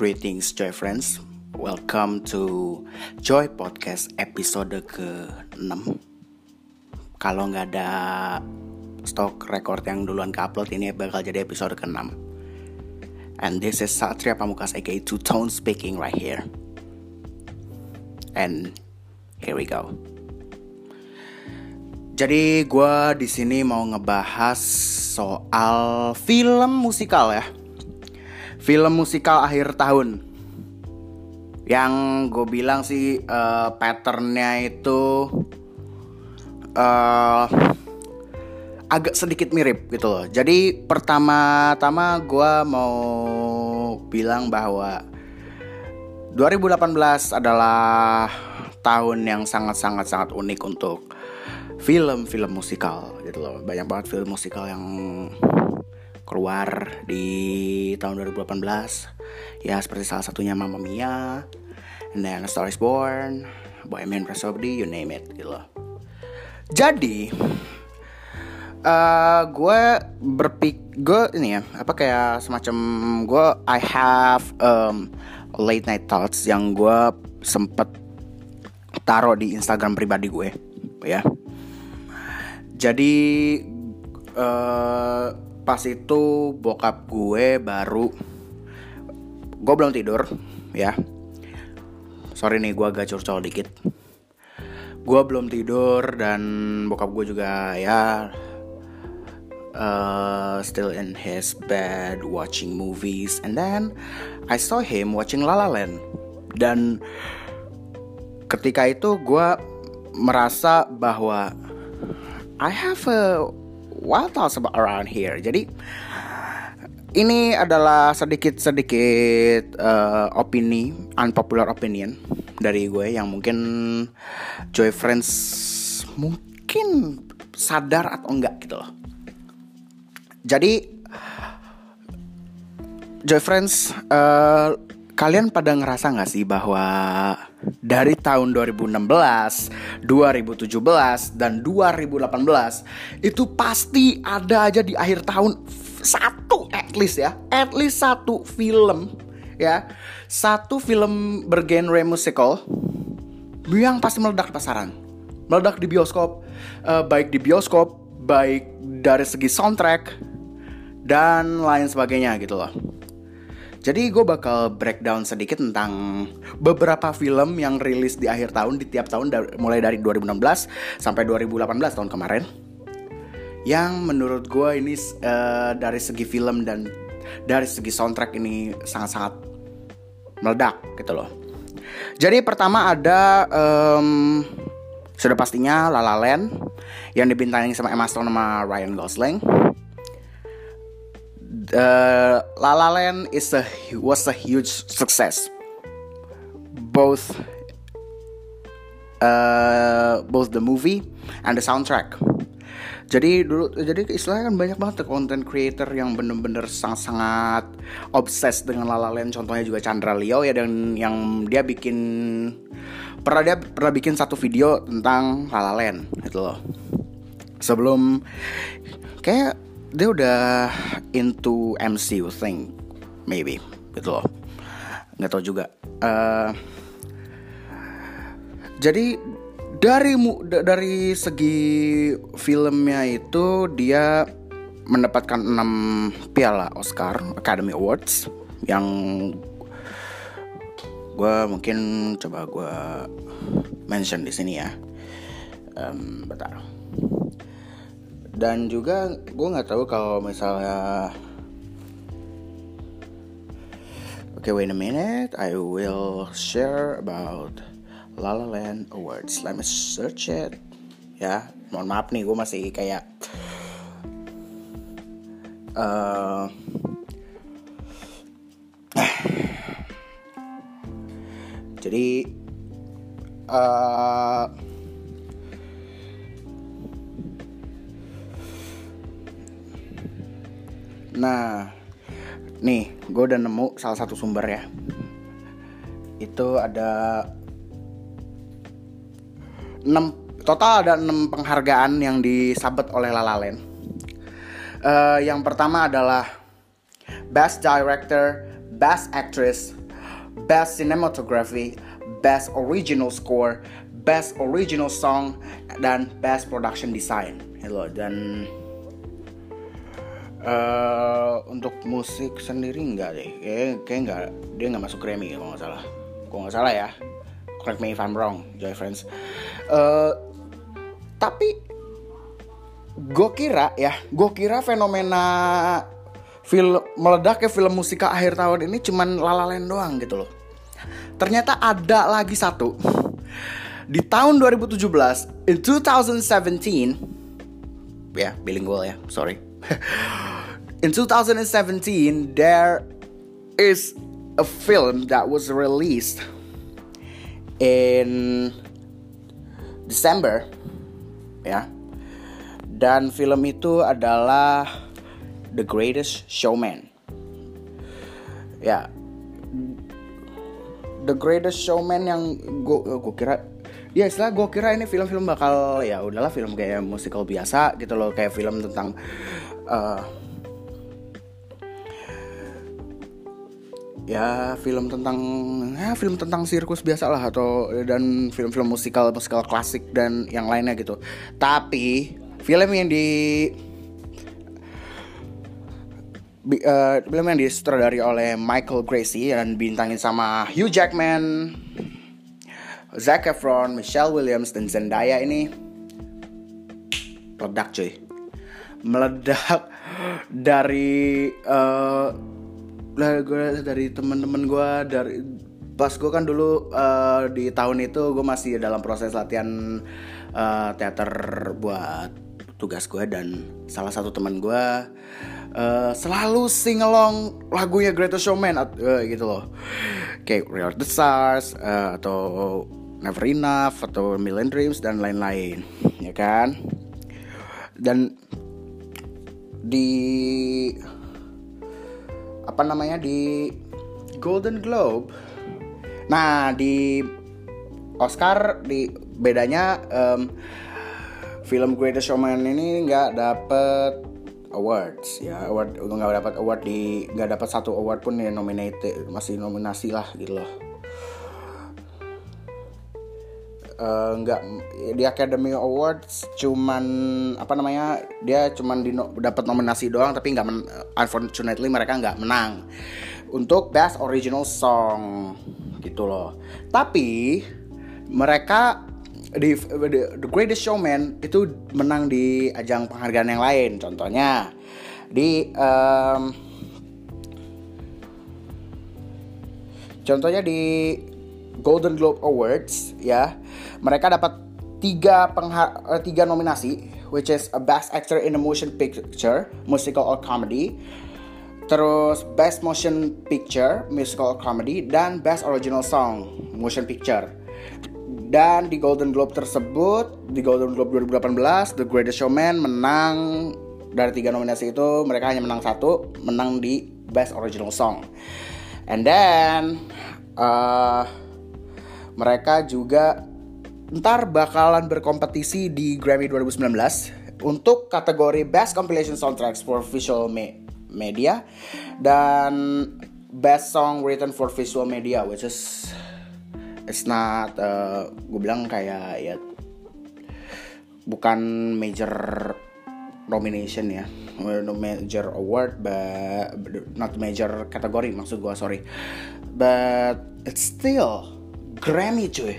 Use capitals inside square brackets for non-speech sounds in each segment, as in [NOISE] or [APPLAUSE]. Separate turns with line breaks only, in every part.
Greetings Joy Friends. Welcome to Joy Podcast episode ke-6 Kalau nggak ada stok record yang duluan ke-upload ini bakal jadi episode ke-6 And this is Satria Pamukas aka Two Tone speaking right here. And here we go. Jadi gue di sini mau ngebahas soal film musikal ya film musikal akhir tahun yang gue bilang sih uh, patternnya itu uh, agak sedikit mirip gitu loh. Jadi pertama-tama gue mau bilang bahwa 2018 adalah tahun yang sangat-sangat sangat unik untuk film-film musikal gitu loh. Banyak banget film musikal yang keluar di tahun 2018 ya seperti salah satunya Mamma Mia and then Star Is Born Bohemian Rhapsody you name it gitu loh. Jadi uh, gue berpik gue ini ya apa kayak semacam gue I have um, late night thoughts yang gue sempet taruh di Instagram pribadi gue ya. Jadi uh, pas itu bokap gue baru gue belum tidur ya. Sorry nih gue agak curcol dikit. Gue belum tidur dan bokap gue juga ya uh, still in his bed watching movies. And then I saw him watching La La Land. Dan ketika itu gue merasa bahwa I have a wild thoughts about around here. Jadi ini adalah sedikit-sedikit uh, opini, unpopular opinion dari gue yang mungkin Joy Friends mungkin sadar atau enggak gitu loh. Jadi Joy Friends, uh, kalian pada ngerasa nggak sih bahwa dari tahun 2016, 2017 dan 2018 itu pasti ada aja di akhir tahun satu at least ya, at least satu film ya, satu film bergenre musical yang pasti meledak di pasaran, meledak di bioskop, uh, baik di bioskop, baik dari segi soundtrack dan lain sebagainya gitu loh. Jadi gue bakal breakdown sedikit tentang beberapa film yang rilis di akhir tahun di tiap tahun mulai dari 2016 sampai 2018 tahun kemarin. Yang menurut gue ini uh, dari segi film dan dari segi soundtrack ini sangat-sangat meledak gitu loh. Jadi pertama ada um, sudah pastinya La La Land yang dibintangi sama Emma Stone sama Ryan Gosling uh, La La Land is a was a huge success. Both uh, both the movie and the soundtrack. Jadi dulu jadi istilahnya kan banyak banget content creator yang bener-bener sangat-sangat obses dengan La La Land. Contohnya juga Chandra Leo ya dan yang dia bikin pernah dia pernah bikin satu video tentang La La Land gitu loh. Sebelum kayak dia udah into MCU thing maybe gitu loh. Nggak tahu juga. Uh, jadi dari dari segi filmnya itu dia mendapatkan 6 piala Oscar Academy Awards yang gue mungkin coba gue mention di sini ya. Um, bentar dan juga gue nggak tahu kalau misalnya Oke, okay, wait a minute. I will share about La La Land Awards. Let me search it. Ya, mohon maaf nih, gue masih kayak uh, [SIGHS] jadi uh, Nah, nih gue udah nemu salah satu sumber ya. Itu ada 6 total ada 6 penghargaan yang disabet oleh La La Land. Uh, yang pertama adalah Best Director, Best Actress, Best Cinematography, Best Original Score, Best Original Song, dan Best Production Design. Hello dan uh, untuk musik sendiri enggak deh, kayak kayak enggak dia nggak masuk Grammy kalau nggak salah. Kalau nggak salah ya, correct me if I'm wrong, Joy Friends. Uh, tapi gue kira ya, gue kira fenomena film meledak ke film musika akhir tahun ini cuman lalalen doang gitu loh. Ternyata ada lagi satu. Di tahun 2017, in 2017, ya bilingual ya, sorry. [LAUGHS] in 2017, there is a film that was released in December, ya. Dan film itu adalah The Greatest Showman. Ya, The Greatest Showman yang gue gue kira ya istilah gue kira ini film-film bakal ya udahlah film kayak musical biasa gitu loh kayak film tentang uh, ya film tentang ya film tentang sirkus biasa lah atau dan film-film musikal musikal klasik dan yang lainnya gitu. Tapi film yang di uh, film yang disutradari oleh Michael Gracie dan bintangin sama Hugh Jackman, Zac Efron, Michelle Williams dan Zendaya ini meledak cuy meledak dari uh, dari teman-teman gue dari pas gue kan dulu uh, di tahun itu gue masih dalam proses latihan uh, teater buat tugas gue dan salah satu teman gue uh, selalu sing along lagunya Greatest Showman uh, gitu loh. Kayak Real the Stars uh, atau Never Enough atau Million Dreams dan lain-lain ya kan? Dan di apa namanya di Golden Globe. Nah di Oscar di bedanya um, film Greatest Showman ini nggak dapet awards ya. Award nggak dapat award di nggak dapat satu award pun ya nominated masih nominasi lah gitu loh uh, nggak di Academy Awards cuman apa namanya dia cuman di dapat nominasi doang tapi nggak unfortunately mereka nggak menang untuk Best Original Song gitu loh tapi mereka di The Greatest Showman itu menang di ajang penghargaan yang lain. Contohnya di um, contohnya di Golden Globe Awards ya. Mereka dapat tiga penghar uh, tiga nominasi which is a Best Actor in a Motion Picture musical or comedy. Terus Best Motion Picture musical or comedy dan Best Original Song motion picture. Dan di Golden Globe tersebut, di Golden Globe 2018, The Greatest Showman menang. Dari tiga nominasi itu mereka hanya menang satu, menang di Best Original Song. And then uh, mereka juga ntar bakalan berkompetisi di Grammy 2019 untuk kategori Best Compilation Soundtracks for Visual Me Media dan Best Song Written for Visual Media, which is it's not uh, gue bilang kayak ya bukan major nomination ya major award but not major kategori maksud gue sorry. But it's still Grammy cuy.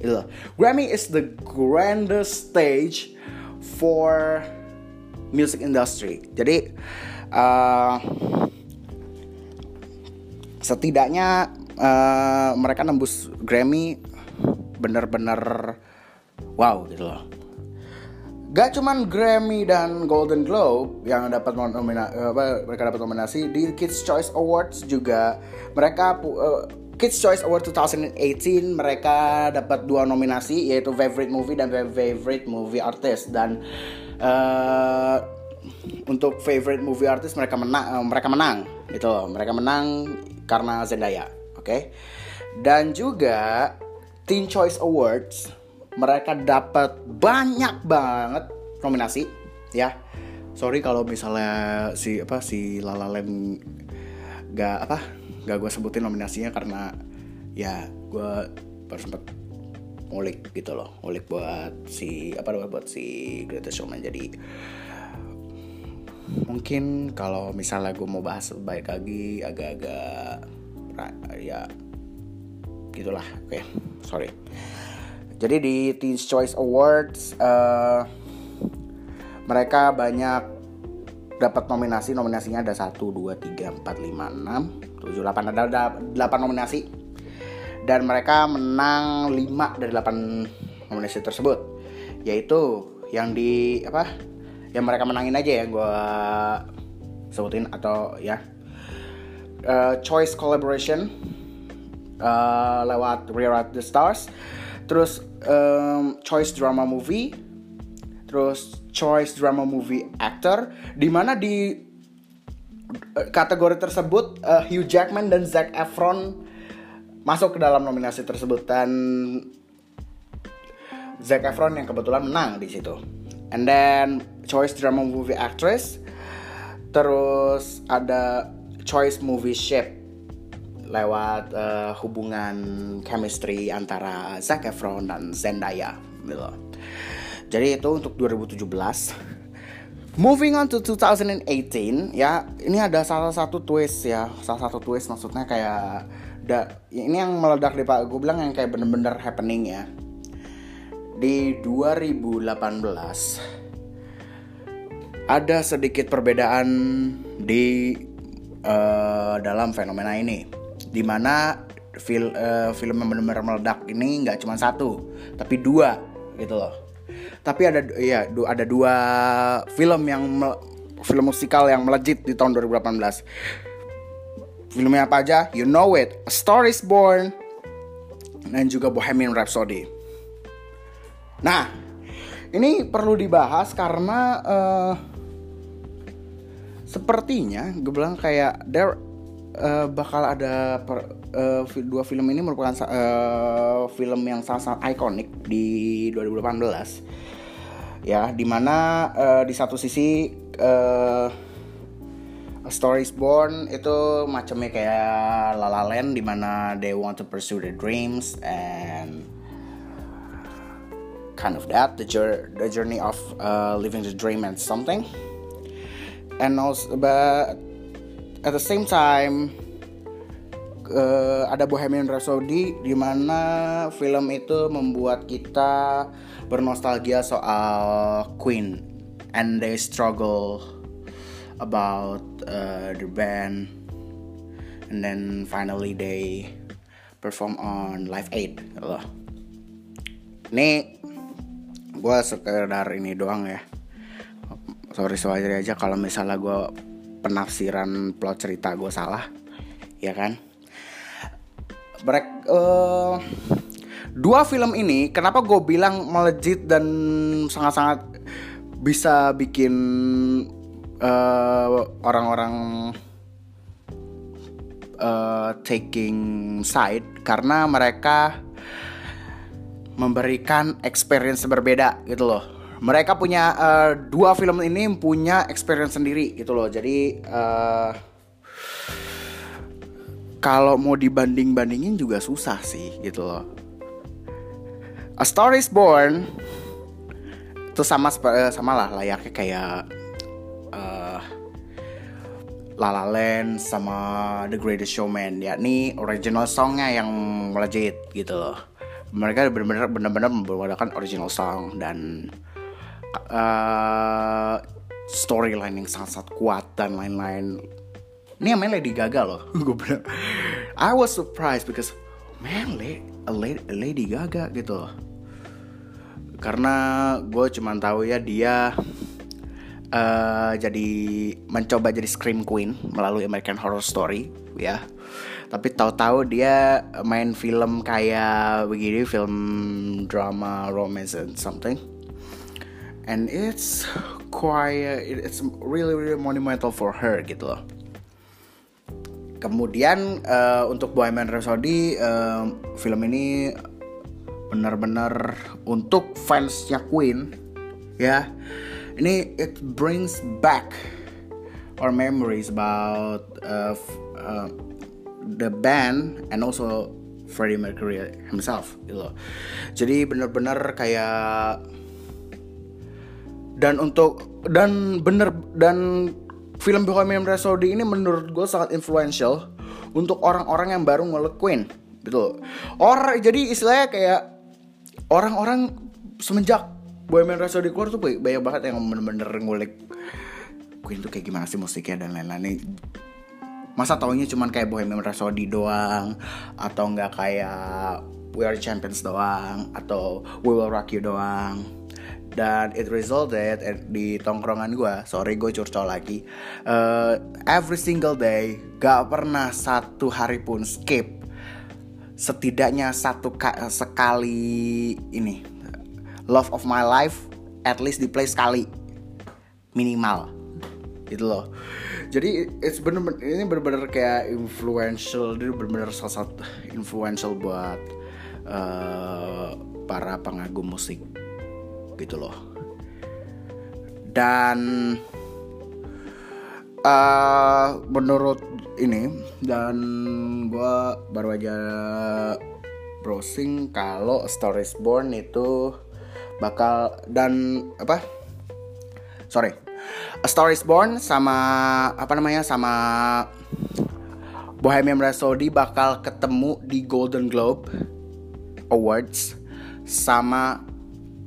Itu Grammy is the grandest stage for music industry. Jadi uh, setidaknya uh, mereka nembus Grammy bener-bener wow gitu loh. Gak cuman Grammy dan Golden Globe yang dapat nomina, mereka dapat nominasi di Kids Choice Awards juga mereka uh, Kids Choice Award 2018 mereka dapat dua nominasi yaitu Favorite Movie dan Favorite Movie Artist. Dan uh, untuk Favorite Movie Artist mereka menang uh, mereka menang gitu mereka menang karena Zendaya oke? Okay? dan juga Teen Choice Awards mereka dapat banyak banget nominasi ya. Sorry kalau misalnya si apa si Lala gak apa gak gue sebutin nominasinya karena ya gue baru sempet ngulik gitu loh ngulik buat si apa buat si Greatest Showman. Jadi mungkin kalau misalnya gue mau bahas baik lagi agak-agak ya gitulah. Oke okay, sorry. Jadi di Teens Choice Awards uh, mereka banyak dapat nominasi. Nominasinya ada 1 2 3 4 5 6 7 8 ada, ada 8 nominasi. Dan mereka menang 5 dari 8 nominasi tersebut. Yaitu yang di apa yang mereka menangin aja ya gue sebutin atau ya. Uh, choice collaboration uh, lewat Rewrite the Stars. Terus um, choice drama movie. Terus choice drama movie actor di mana di kategori tersebut uh, Hugh Jackman dan Zac Efron masuk ke dalam nominasi tersebut dan Zac Efron yang kebetulan menang di situ and then choice drama movie actress terus ada choice movie shape lewat uh, hubungan chemistry antara Zac Efron dan Zendaya gitu. Jadi itu untuk 2017. Moving on to 2018 ya, ini ada salah satu twist ya, salah satu twist maksudnya kayak da, ini yang meledak di Pak, gue bilang yang kayak bener-bener happening ya. Di 2018 ada sedikit perbedaan di uh, dalam fenomena ini. Di mana fil, uh, film yang benar-benar meledak ini nggak cuma satu tapi dua gitu loh tapi ada ya ada dua film yang film musikal yang melejit di tahun 2018 filmnya apa aja? You know it A Star Is Born dan juga Bohemian Rhapsody. Nah ini perlu dibahas karena uh, sepertinya gue bilang kayak there uh, bakal ada per, uh, dua film ini merupakan uh, film yang sangat-sangat ikonik di 2018 ya di mana uh, di satu sisi uh, A Story is Born itu macamnya kayak La La Land di mana they want to pursue their dreams and kind of that the, the journey of uh, living the dream and something. And also but at the same time uh, ada Bohemian Rhapsody di mana film itu membuat kita bernostalgia soal Queen and they struggle about uh, the band and then finally they perform on Live Aid loh. Ini gue sekedar ini doang ya sorry sorry aja kalau misalnya gue penafsiran plot cerita gue salah ya kan Break, uh, dua film ini kenapa gue bilang melejit dan sangat-sangat bisa bikin uh, orang-orang uh, taking side? Karena mereka memberikan experience berbeda gitu loh. Mereka punya uh, dua film ini punya experience sendiri gitu loh. Jadi uh, kalau mau dibanding bandingin juga susah sih gitu loh A Star Is Born itu sama eh, sama lah layaknya kayak uh, La La Land sama The Greatest Showman yakni original songnya yang melejit gitu loh mereka benar-benar benar-benar membawakan original song dan uh, storyline yang sangat-sangat kuat dan lain-lain. Ini yang Lady Gaga loh. [LAUGHS] Gue bilang, I was surprised because man, a lady, lady Gaga gitu loh. Karena gue cuma tahu ya dia uh, jadi mencoba jadi scream queen melalui American Horror Story ya. Tapi tahu-tahu dia main film kayak begini, film drama romance and something and it's quite it's really really monumental for her gitu loh kemudian uh, untuk Bohemian Rhapsody uh, film ini benar-benar untuk fansnya Queen ya ini it brings back our memories about uh, uh, the band and also Freddie Mercury himself gitu. Jadi bener-bener kayak dan untuk dan bener dan film Bohemian Rhapsody ini menurut gue sangat influential untuk orang-orang yang baru ngelut Queen gitu. Orang jadi istilahnya kayak orang-orang semenjak Bohemian Rhapsody keluar tuh banyak banget yang bener-bener ngulik Queen tuh kayak gimana sih musiknya dan lain-lain masa taunya cuman kayak Bohemian Rhapsody doang atau nggak kayak We Are Champions doang atau We Will Rock You doang dan it resulted di tongkrongan gue sorry gue curcol lagi. Uh, every single day gak pernah satu hari pun skip. Setidaknya satu sekali ini. Love of my life at least di play sekali. Minimal. Gitu loh. Jadi it's bener, -bener ini bener-bener kayak influential dia bener-bener salah satu influential buat uh, para pengagum musik gitu loh. Dan uh, menurut ini dan gue baru aja browsing kalau Stories Born itu bakal dan apa? Sorry. A Star Is Born sama apa namanya sama Bohemian Rhapsody bakal ketemu di Golden Globe Awards sama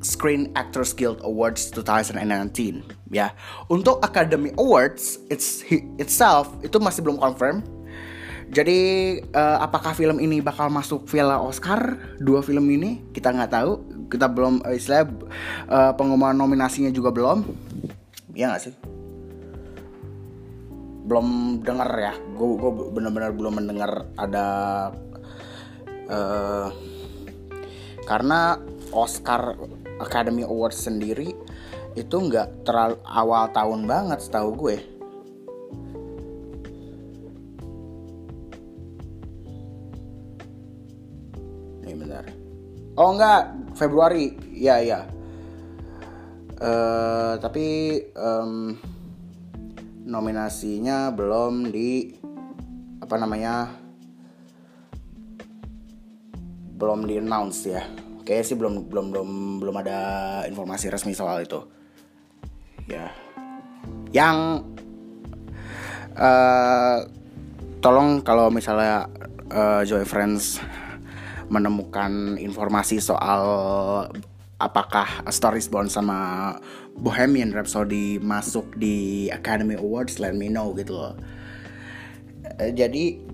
Screen Actors Guild Awards 2019 ya. Untuk Academy Awards it's, itself itu masih belum confirm. Jadi uh, apakah film ini bakal masuk Piala Oscar? Dua film ini kita nggak tahu. Kita belum uh, istilah uh, pengumuman nominasinya juga belum ya gak sih belum dengar ya gue gue benar-benar belum mendengar ada uh, karena Oscar Academy Awards sendiri itu nggak terlalu awal tahun banget setahu gue. Nih bentar. Oh enggak Februari. Ya ya Uh, tapi um, nominasinya belum di apa namanya belum di announce ya kayaknya sih belum belum belum belum ada informasi resmi soal itu. Ya. Yang uh, tolong kalau misalnya uh, Joy Friends menemukan informasi soal apakah A Star Is Born sama Bohemian Rhapsody masuk di Academy Awards let me know gitu loh. Uh, jadi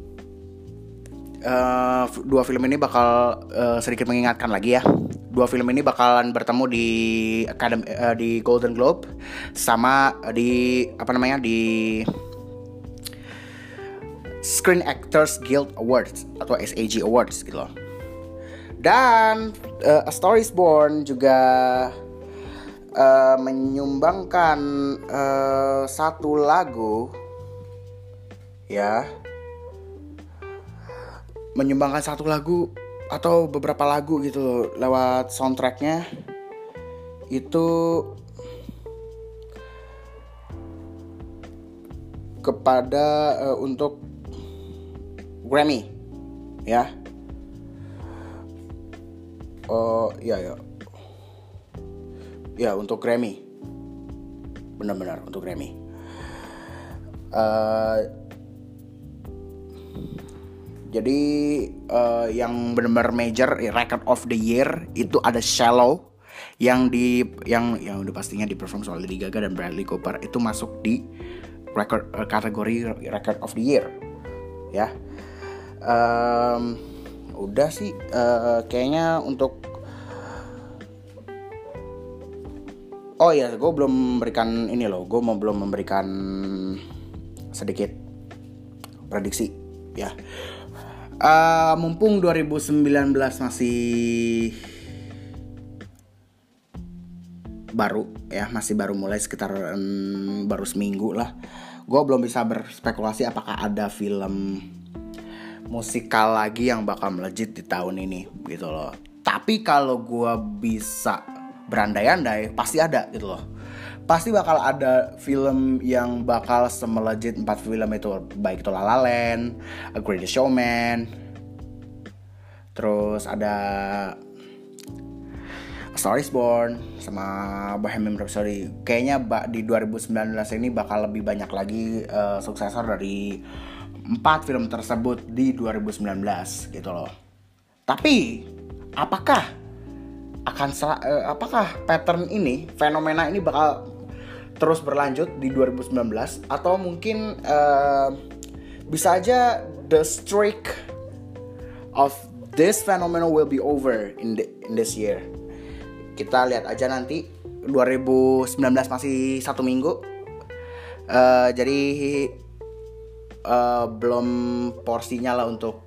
uh, dua film ini bakal uh, sedikit mengingatkan lagi ya. Dua film ini bakalan bertemu di Academy uh, di Golden Globe sama di apa namanya di Screen Actors Guild Awards atau SAG Awards gitu loh. Dan uh, A Star Is Born juga uh, menyumbangkan uh, satu lagu ya menyumbangkan satu lagu atau beberapa lagu gitu lewat soundtracknya itu kepada uh, untuk Grammy ya Oh iya ya. Ya untuk Grammy. Benar-benar untuk Grammy. Uh, jadi uh, yang benar-benar major record of the year itu ada Shallow yang di yang yang udah pastinya di perform oleh Lady Gaga dan Bradley Cooper. Itu masuk di record uh, kategori record of the year. Ya. Um, udah sih uh, kayaknya untuk oh ya gue belum memberikan ini loh gue mau belum memberikan sedikit prediksi ya uh, mumpung 2019 masih baru ya masih baru mulai sekitar um, baru seminggu lah gue belum bisa berspekulasi apakah ada film musikal lagi yang bakal melejit di tahun ini gitu loh. Tapi kalau gue bisa berandai-andai pasti ada gitu loh. Pasti bakal ada film yang bakal semelejit empat film itu baik itu La La Land, A Greatest Showman, terus ada A Star Is Born sama Bohemian Rhapsody. Kayaknya di 2019 ini bakal lebih banyak lagi uh, suksesor dari empat film tersebut di 2019 gitu loh. Tapi apakah akan uh, apakah pattern ini fenomena ini bakal terus berlanjut di 2019 atau mungkin uh, bisa aja the streak of this phenomenon will be over in the, in this year. Kita lihat aja nanti 2019 masih satu minggu. Uh, jadi uh, belum porsinya lah untuk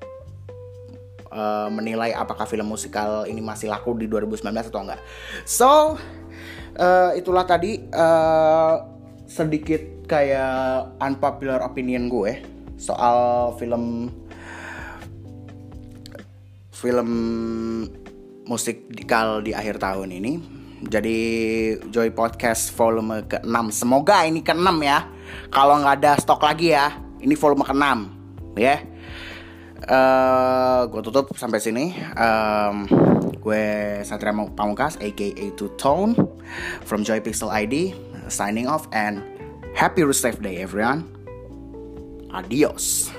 uh, menilai apakah film musikal ini masih laku di 2019 atau enggak. So uh, itulah tadi uh, sedikit kayak unpopular opinion gue soal film film musikal di akhir tahun ini. Jadi Joy Podcast volume ke-6 Semoga ini ke-6 ya. Kalau nggak ada stok lagi ya Ini volume ke-6 Ya. Uh, Gue tutup sampai sini. Um, Gue Satria Pamungkas aka Two Tone from Joy Pixel ID signing off and happy Roost Day everyone. Adios.